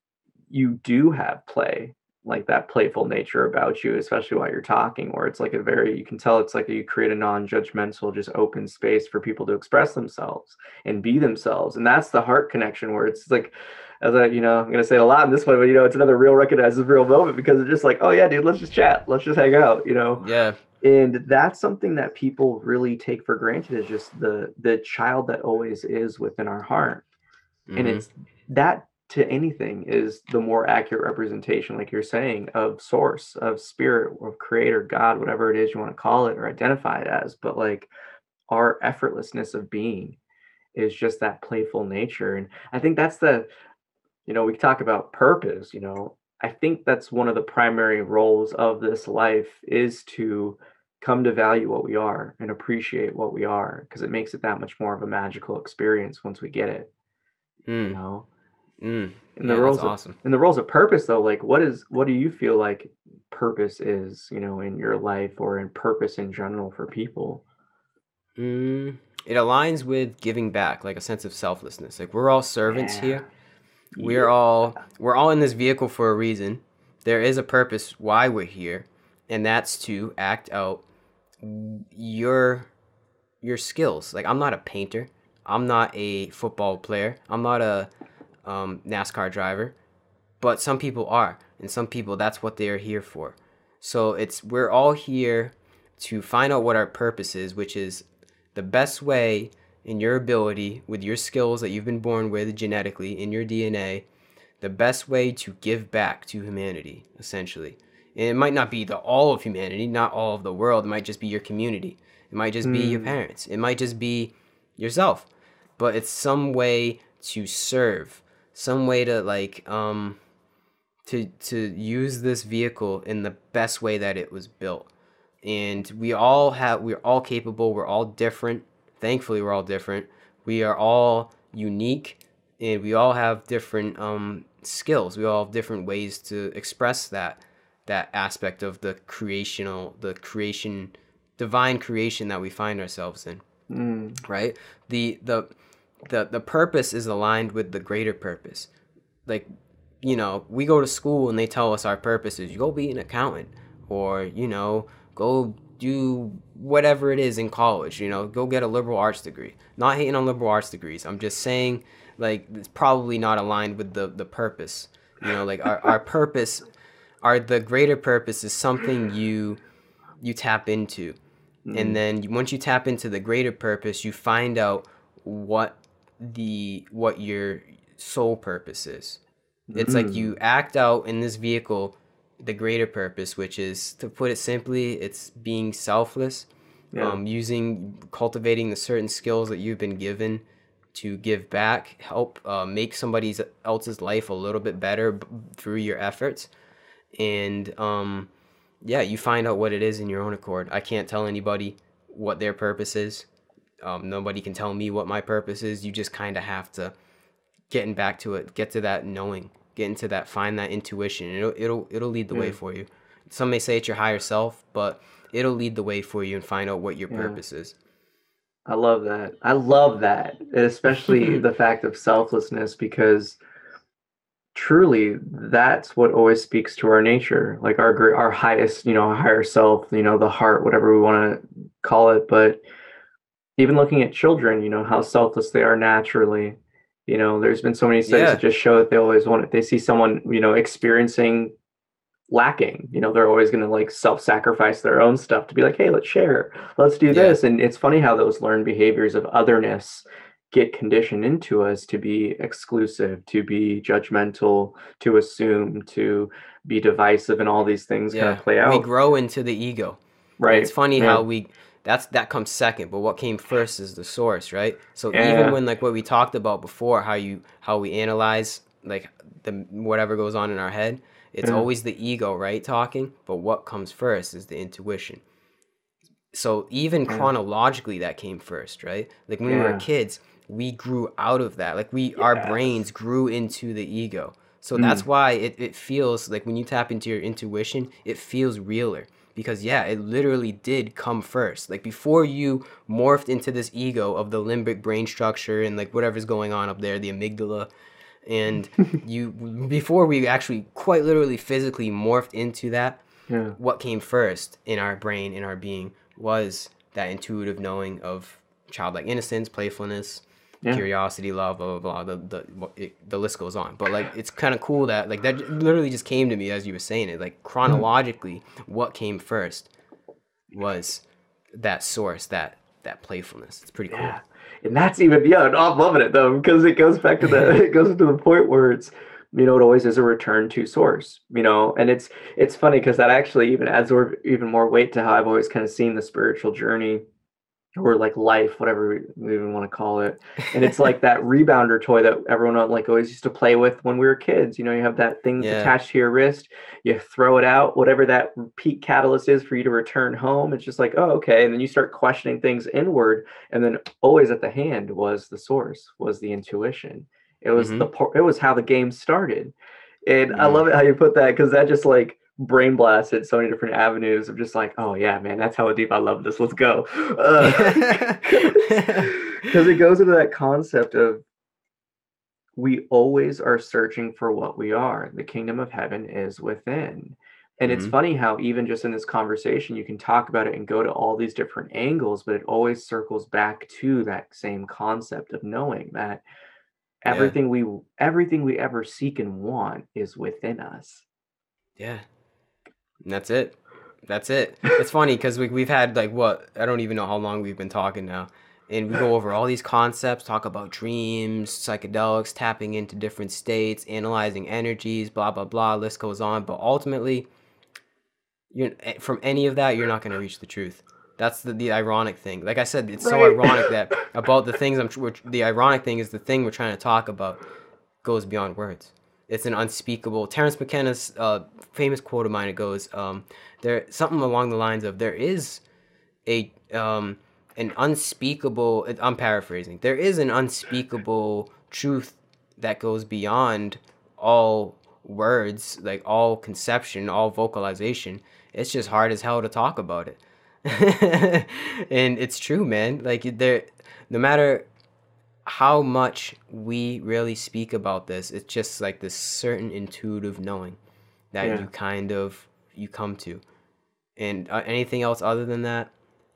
you do have play, like that playful nature about you, especially while you're talking, where it's like a very you can tell it's like you create a non-judgmental, just open space for people to express themselves and be themselves. And that's the heart connection where it's like as I, you know, I'm gonna say it a lot in this one, but you know, it's another real recognizes real moment because it's just like, oh yeah, dude, let's just chat, let's just hang out, you know? Yeah. and that's something that people really take for granted is just the the child that always is within our heart. And Mhm. it's that to anything is the more accurate representation like you're saying of source of spirit of creator god whatever it is you want to call it or identify it as. But like our effortlessness of being is just that playful nature. And i think that's the you know we talk about purpose you know i think that's one of the primary roles of this life is to come to value what we are and appreciate what we are because it makes it that much more of a magical experience once we get it you Mm. know Mm. Yeah, the roles that's of awesome. in the roles of purpose though like what is what do you feel like purpose is you know in your life or in purpose in general for people Mm, it aligns with giving back, like a sense of selflessness. Like we're all servants Yeah. here. We're all we're all in this vehicle for a reason. There is a purpose why we're here, and that's to act out your your skills. Like I'm not a painter. I'm not a football player. I'm not a um, NASCAR driver, but some people are, and some people that's what they're here for. So it's we're all here to find out what our purpose is, which is the best way in your ability with your skills that you've been born with genetically in your DNA, the best way to give back to humanity, essentially. And it might not be the all of humanity, not all of the world. It might just be your community. It might just be your parents. It might just be yourself. But it's some way to serve, some way to like um to to use this vehicle in the best way that it was built. And we all have we're all capable, we're all different. Thankfully we're all different. We are all unique and we all have different um skills. We all have different ways to express that that aspect of the creational the creation divine creation that we find ourselves in Mm, right the the the the purpose is aligned with the greater purpose like you know we go to school and they tell us our purpose is you go be an accountant or you know go do whatever it is in college you know go get a liberal arts degree. Not hating on liberal arts degrees. I'm just saying like it's probably not aligned with the the purpose. You know like our, our purpose our the greater purpose is something you you tap into. And mm. then once you tap into the greater purpose you find out what the what your sole purpose is. It's like mm. you act out in this vehicle the greater purpose which is to put it simply it's being selfless Yeah. um, using cultivating the certain skills that you've been given to give back help uh, make somebody else's life a little bit better b- through your efforts and um, yeah, you find out what it is in your own accord. I can't tell anybody what their purpose is. Um, nobody can tell me what my purpose is. You just kind of have to getting back to it, get to that knowing, get into that, find that intuition. It'll it'll it'll lead the way mm. for you. Some may say it's your higher self, but it'll lead the way for you and find out what your Yeah. purpose is. I love that. I love that, and especially (laughs) the fact of selflessness because truly that's what always speaks to our nature, like our our highest, you know, higher self, you know, the heart, whatever we want to call it. But even looking at children, you know, how selfless they are naturally. You know, there's been so many studies Yeah. that just show that they always want it. They see someone, you know, experiencing lacking you know they're always going to like self-sacrifice their own stuff to be like hey let's share let's do Yeah. this and it's funny how those learned behaviors of otherness get conditioned into us to be exclusive to be judgmental to assume to be divisive and all these things kind of play out. we grow into the ego. right It's funny Yeah. how we that's that comes second, but what came first is the source, right? So Yeah. even when like what we talked about before, how you how we analyze like the whatever goes on in our head, it's Yeah. always the ego, right, talking, but what comes first is the intuition. so even Yeah. chronologically that came first right like when we were kids we grew out of that like we our brains grew into the ego so Mm. that's why it, it feels like when you tap into your intuition it feels realer because yeah it literally did come first like before you morphed into this ego of the limbic brain structure and like whatever's going on up there the amygdala and (laughs) you before we actually quite literally physically morphed into that Yeah. what came first in our brain in our being was that intuitive knowing of childlike innocence playfulness Yeah. curiosity love blah blah blah the, the, it, the list goes on. But like it's kind of cool that like that literally just came to me as you were saying it like mm-hmm. chronologically what came first was that source that that playfulness. It's pretty cool. Yeah. And that's even yeah, I'm loving it though, because it goes back to the (laughs) it goes to the point where it's you know, it always is a return to source, you know, and it's it's funny because that actually even adds or- even more weight to how I've always kind of seen the spiritual journey or like life, whatever we even want to call it. And it's (laughs) like that rebounder toy that everyone like always used to play with when we were kids. You know, you have that thing Yeah. attached to your wrist, you throw it out, whatever that peak catalyst is for you to return home. It's just like, oh, okay. And then you start questioning things inward. And then always at the hand was the source, was the intuition. It was Mhm. the it was how the game started. And I Mm. love it how you put that because that just like brain blasted so many different avenues of just like, oh yeah, man, that's how deep I love this. Let's go. (laughs) Because it goes into that concept of we always are searching for what we are. The kingdom of heaven is within. And it's Mhm. funny how even just in this conversation, you can talk about it and go to all these different angles, but it always circles back to that same concept of knowing that Yeah. everything we everything we ever seek and want is within us. Yeah. And that's it. That's it. It's funny because we, we've had like what? I don't even know how long we've been talking now. And we go (laughs) over all these concepts, talk about dreams, psychedelics, tapping into different states, analyzing energies, blah, blah, blah. List goes on. But ultimately, you're, eh, from any of that, you're not going to reach the truth. That's the, the ironic thing. Like I said, it's so ironic that (laughs) about the things I'm. The ironic thing is the thing we're trying to talk about goes beyond words. It's an unspeakable. Terence McKenna's uh, famous quote of mine. It goes, um, "There something along the lines of there is a um, an unspeakable." I'm paraphrasing. There is an unspeakable truth that goes beyond all words, like all conception, all vocalization. It's just hard as hell to talk about it. (laughs) and it's true, man. Like there, no matter how much we really speak about this, it's just like this certain intuitive knowing that Yeah. you kind of you come to, and uh, anything else other than that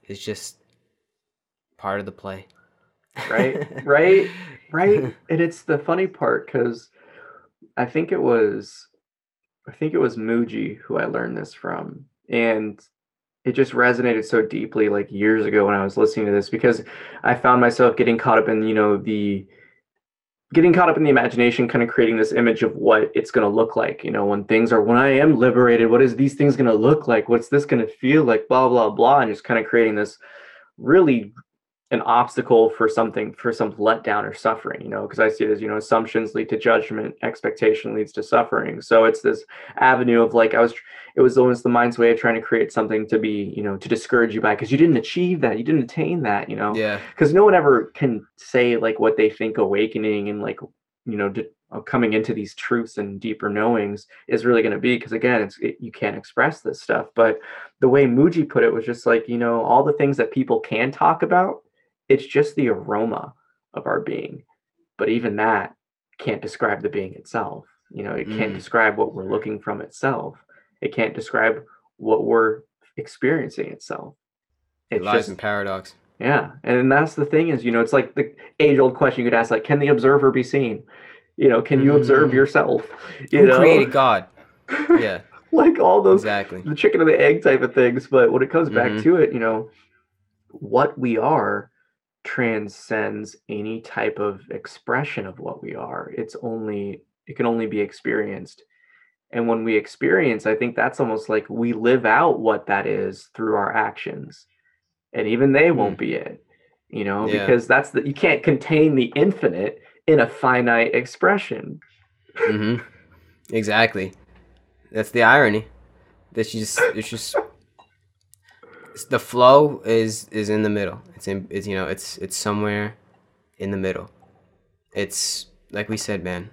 is just part of the play. right? (laughs) Right? Right? (laughs) And it's the funny part because i think it was i think it was Mooji who i learned this from. And it just resonated so deeply like years ago when i was listening to this because i found myself getting caught up in you know the getting caught up in the imagination kind of creating this image of what it's going to look like you know when things are when i am liberated what is these things going to look like? What's this going to feel like? Blah blah blah and just kind of creating this really an obstacle for something for some letdown or suffering you know because i see it as you know assumptions lead to judgment expectation leads to suffering. So it's this avenue of like i was it was almost the mind's way of trying to create something to be you know to discourage you by because you didn't achieve that you didn't attain that you know? Yeah, because no one ever can say like what they think awakening and like you know d- uh, coming into these truths and deeper knowings is really going to be because again it's it, you can't express this stuff. But the way Mooji put it was just like you know all the things that people can talk about it's just the aroma of our being but even that can't describe the being itself you know it can't Mm. describe what we're looking from itself it can't describe what we're experiencing itself it it's lies just in paradox. yeah, and that's the thing is, you know, it's like the age-old question you could ask, like, can the observer be seen? You know, can you observe Mhm. yourself? You Who know, created God? (laughs) Yeah, like all those exactly. the chicken and the egg type of things. But when it comes back Mhm. to it, you know, what we are transcends any type of expression of what we are. It's only it can only be experienced. And when we experience, I think that's almost like we live out what that is through our actions. And even they won't be it, you know, Yeah. because that's the you can't contain the infinite in a finite expression. mm-hmm. Exactly. That's the irony. That just it's just the flow is is in the middle. It's in it's you know it's it's somewhere in the middle. It's like we said, man.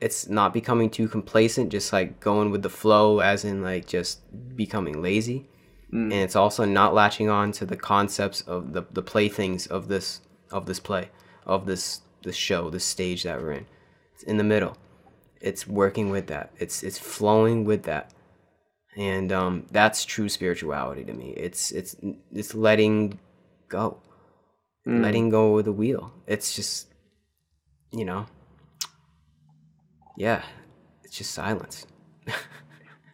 It's not becoming too complacent, just like going with the flow, as in like just becoming lazy, mm. and it's also not latching on to the concepts of the the playthings of this of this play of this this show, this stage that we're in. It's in the middle. It's working with that. It's it's flowing with that and um, that's true spirituality to me. It's it's it's letting go, letting go of the wheel. It's just, you know, yeah, it's just silence.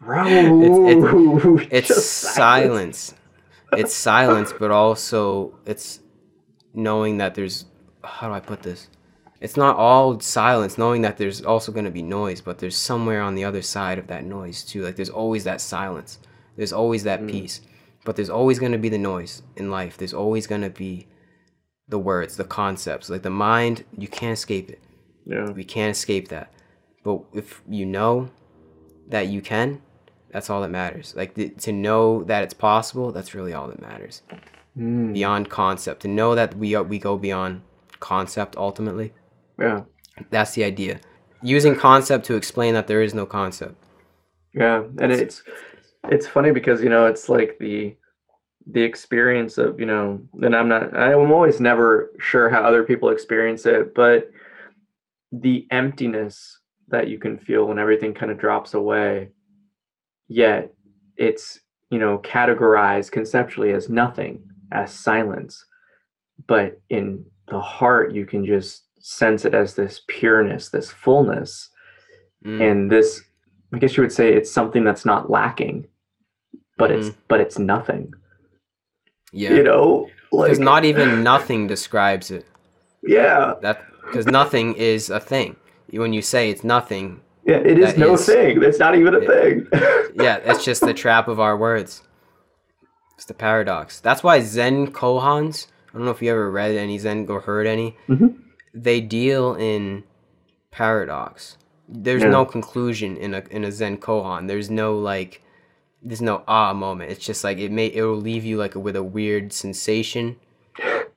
Bro, it's- It's (laughs) just silence. it's silence, but also it's knowing that there's how do I put this? It's not all silence, knowing that there's also going to be noise, but there's somewhere on the other side of that noise too. Like there's always that silence. There's always that mm. peace. But there's always going to be the noise in life. There's always going to be the words, the concepts. Like the mind, you can't escape it. Yeah. We can't escape that. But if you know that you can, that's all that matters. Like th- to know that it's possible, that's really all that matters. Mm. Beyond concept, to know that we are, we go beyond concept ultimately. Yeah. That's the idea. Using concept to explain that there is no concept. Yeah, and it's it's funny because you know it's like the the experience of you know, and I'm not I'm always never sure how other people experience it, but the emptiness that you can feel when everything kind of drops away, yet it's you know categorized conceptually as nothing, as silence, but in the heart you can just sense it as this pureness, this fullness, Mm. and this i guess you would say it's something that's not lacking but it's but it's nothing yeah. you know like Because not even nothing describes it. yeah That because nothing is a thing. When you say it's nothing, yeah it is no is- thing it's not even a Yeah. thing (laughs) yeah, it's just the trap of our words. It's the paradox. That's why Zen koans. I don't know if you ever read any Zen or heard any. Mhm. They deal in paradox. There's Yeah. no conclusion in a in a Zen koan. There's no like, there's no ah moment. It's just like it may it will leave you like with a weird sensation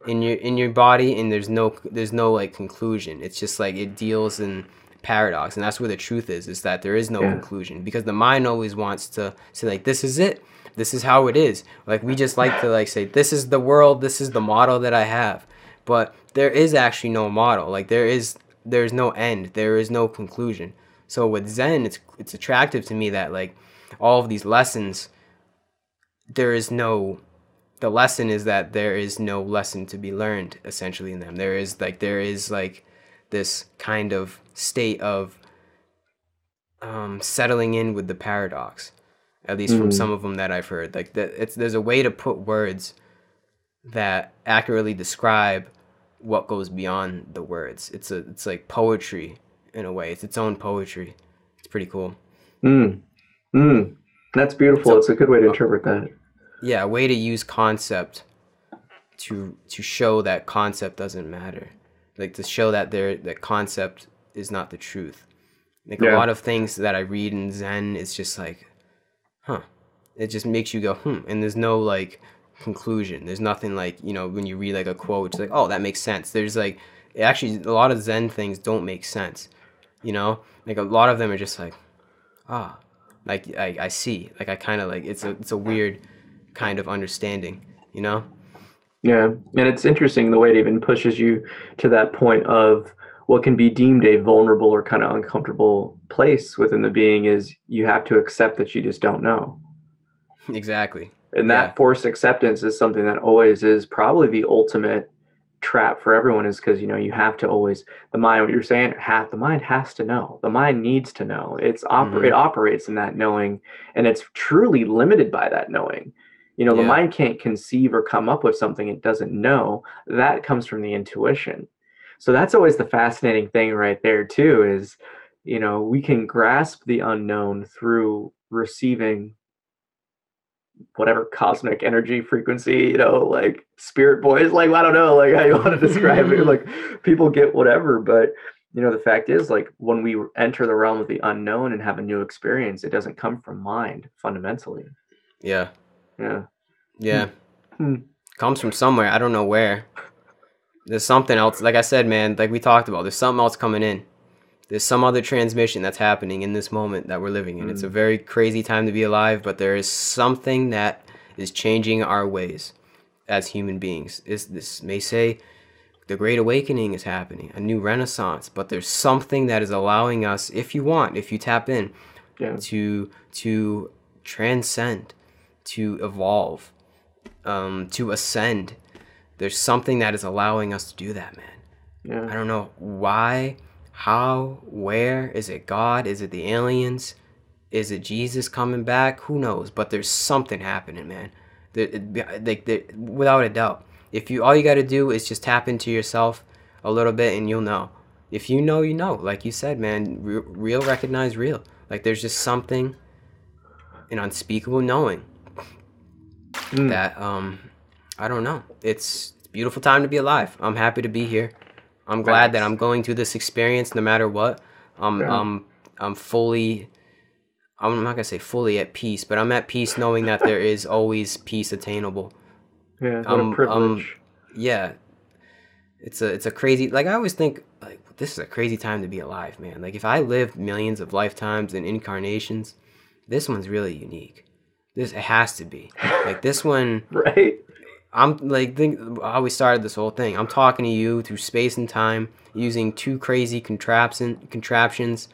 in your in your body, and there's no there's no like conclusion. It's just like it deals in paradox, and that's where the truth is. Is that there is no Yeah. conclusion because the mind always wants to say like this is it, this is how it is. Like we just like to like say this is the world, this is the model that I have, but there is actually no model. Like there is there's no end, there is no conclusion. So with Zen, it's it's attractive to me that like all of these lessons, there is no the lesson is that there is no lesson to be learned essentially in them. There is like there is like this kind of state of um, settling in with the paradox, at least from some of them that I've heard. Like that, it's there's a way to put words that accurately describe what goes beyond the words. It's a it's like poetry in a way. It's its own poetry. It's pretty cool. mm. Mm. that's beautiful So- it's a good way to interpret that yeah a way to use concept to to show that concept doesn't matter like to show that there that concept is not the truth like Yeah. a lot of things that i read in zen it's just like huh it just makes you go hmm and there's no like conclusion. There's nothing like you know when you read like a quote it's like oh that makes sense. There's like actually a lot of zen things don't make sense you know? Like a lot of them are just like ah like i, I see. Like i kind of like it's a it's a weird kind of understanding you know? Yeah and it's interesting the way it even pushes you to that point of what can be deemed a vulnerable or kind of uncomfortable place within the being is you have to accept that you just don't know. Exactly and that Yeah. forced acceptance is something that always is probably the ultimate trap for everyone is because you know you have to always the mind what you're saying have the mind has to know. The mind needs to know. It's oper- Mhm. it operates in that knowing and it's truly limited by that knowing. You know the mind can't conceive or come up with something it doesn't know. That comes from the intuition. So that's always the fascinating thing right there too is you know we can grasp the unknown through receiving whatever cosmic energy frequency, you know, like spirit boys, like I don't know, like how you want to (laughs) describe it. Like people get whatever, but you know, the fact is like when we enter the realm of the unknown and have a new experience, it doesn't come from mind fundamentally. yeah Yeah. Yeah. Hmm. Comes from somewhere. I don't know where. There's something else. Like I said, man, like we talked about, there's something else coming in. There's some other transmission that's happening in this moment that we're living in. It's a very crazy time to be alive, but there is something that is changing our ways as human beings. Is this may say the great awakening is happening, a new renaissance, but there's something that is allowing us, if you want, if you tap in, Yeah. to to transcend, to evolve, um, to ascend. There's something that is allowing us to do that, man. I don't know why, how, where. Is it God? Is it the aliens? Is it Jesus coming back? Who knows? But there's something happening, man. Like without a doubt. If you all you got to do is just tap into yourself a little bit, and you'll know. If you know, you know. Like you said, man, re- real recognize real. Like there's just something, an unspeakable knowing Mm. that um, I don't know. It's a beautiful time to be alive. I'm happy to be here. I'm glad that I'm going through this experience no matter what. I'm Yeah. I'm I'm fully I'm not gonna say fully at peace, but I'm at peace knowing that there is always peace attainable. Yeah. Um, a um, privilege. Yeah. It's a it's a crazy like I always think like this is a crazy time to be alive, man. Like if I lived millions of lifetimes and incarnations, this one's really unique. This it has to be. (laughs) Like this one right. I'm like think how we started this whole thing. I'm talking to you through space and time using two crazy contraption contraptions,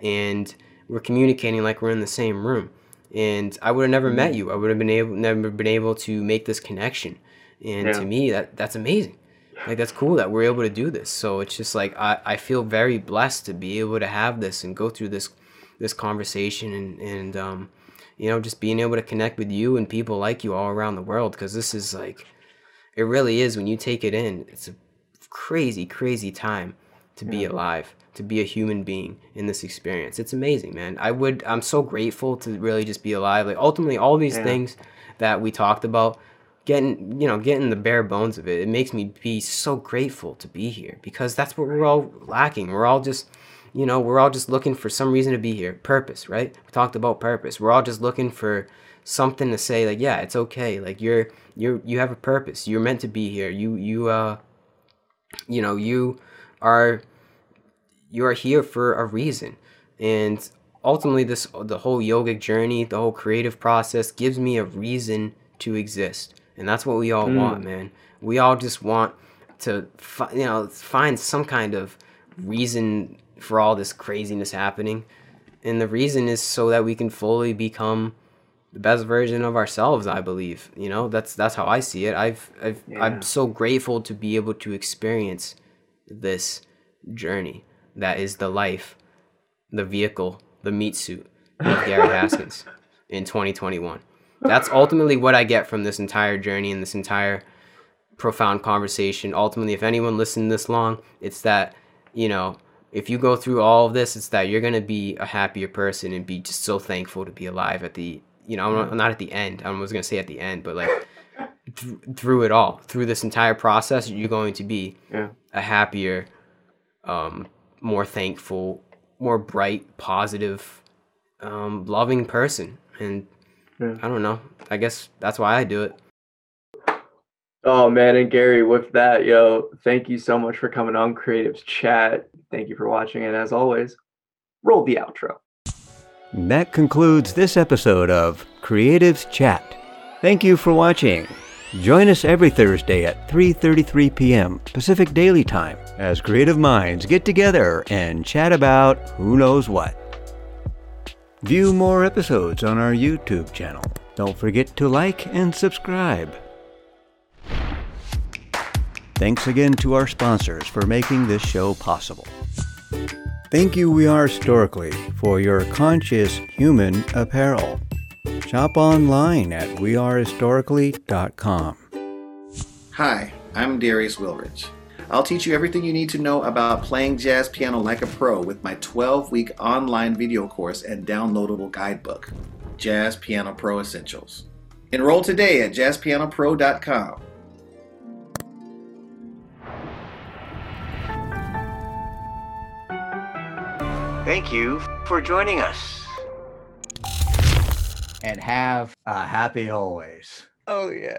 and we're communicating like we're in the same room. And I would have never met you. I would have been able never been able to make this connection. And Yeah. to me, that that's amazing. Like that's cool that we're able to do this. So it's just like I, I feel very blessed to be able to have this and go through this this conversation and and um you know just being able to connect with you and people like you all around the world because this is like it really is when you take it in it's a crazy crazy time to be alive to be a human being in this experience. It's amazing man. I would i'm so grateful to really just be alive. Like ultimately all these Yeah. things that we talked about getting you know getting the bare bones of it it makes me be so grateful to be here because that's what we're all lacking. We're all just you know we're all just looking for some reason to be here. Purpose right? We talked about purpose. We're all just looking for something to say like yeah it's okay. Like you're you're you have a purpose. You're meant to be here. You you uh you know you are you are here for a reason. And ultimately this the whole yogic journey the whole creative process gives me a reason to exist. And that's what we all want man. We all just want to fi- you know find some kind of reason for all this craziness happening. And the reason is so that we can fully become the best version of ourselves i believe. You know that's that's how i see it. I've, I've Yeah. i'm so grateful to be able to experience this journey that is the life the vehicle the meat suit of (laughs) gary haskins in 2021 that's ultimately what i get from this entire journey and this entire profound conversation. Ultimately if anyone listened this long it's that you know if you go through all of this it's that you're going to be a happier person and be just so thankful to be alive at the you know i'm not, at the end. I was going to say at the end but like th- through it all through this entire process you're going to be Yeah. a happier um more thankful more bright positive um loving person. And Yeah. i don't know. I guess that's why i do it Oh man, and Gary, with that, yo, thank you so much for coming on Creatives Chat. Thank you for watching, and as always, roll the outro. That concludes this episode of Creatives Chat. Thank you for watching. Join us every Thursday at 3:33 p.m. Pacific Daily Time as creative minds get together and chat about who knows what. View more episodes on our YouTube channel. Don't forget to like and subscribe. Thanks again to our sponsors for making this show possible. Thank you, We Are Historically, for your conscious human apparel. Shop online at wearehistorically.com. Hi, I'm Darius Wilrich. I'll teach you everything you need to know about playing jazz piano like a pro with my 12 week online video course and downloadable guidebook, Jazz Piano Pro Essentials. Enroll today at jazzpianopro.com. Thank you for joining us. and have a happy always. Oh yeah.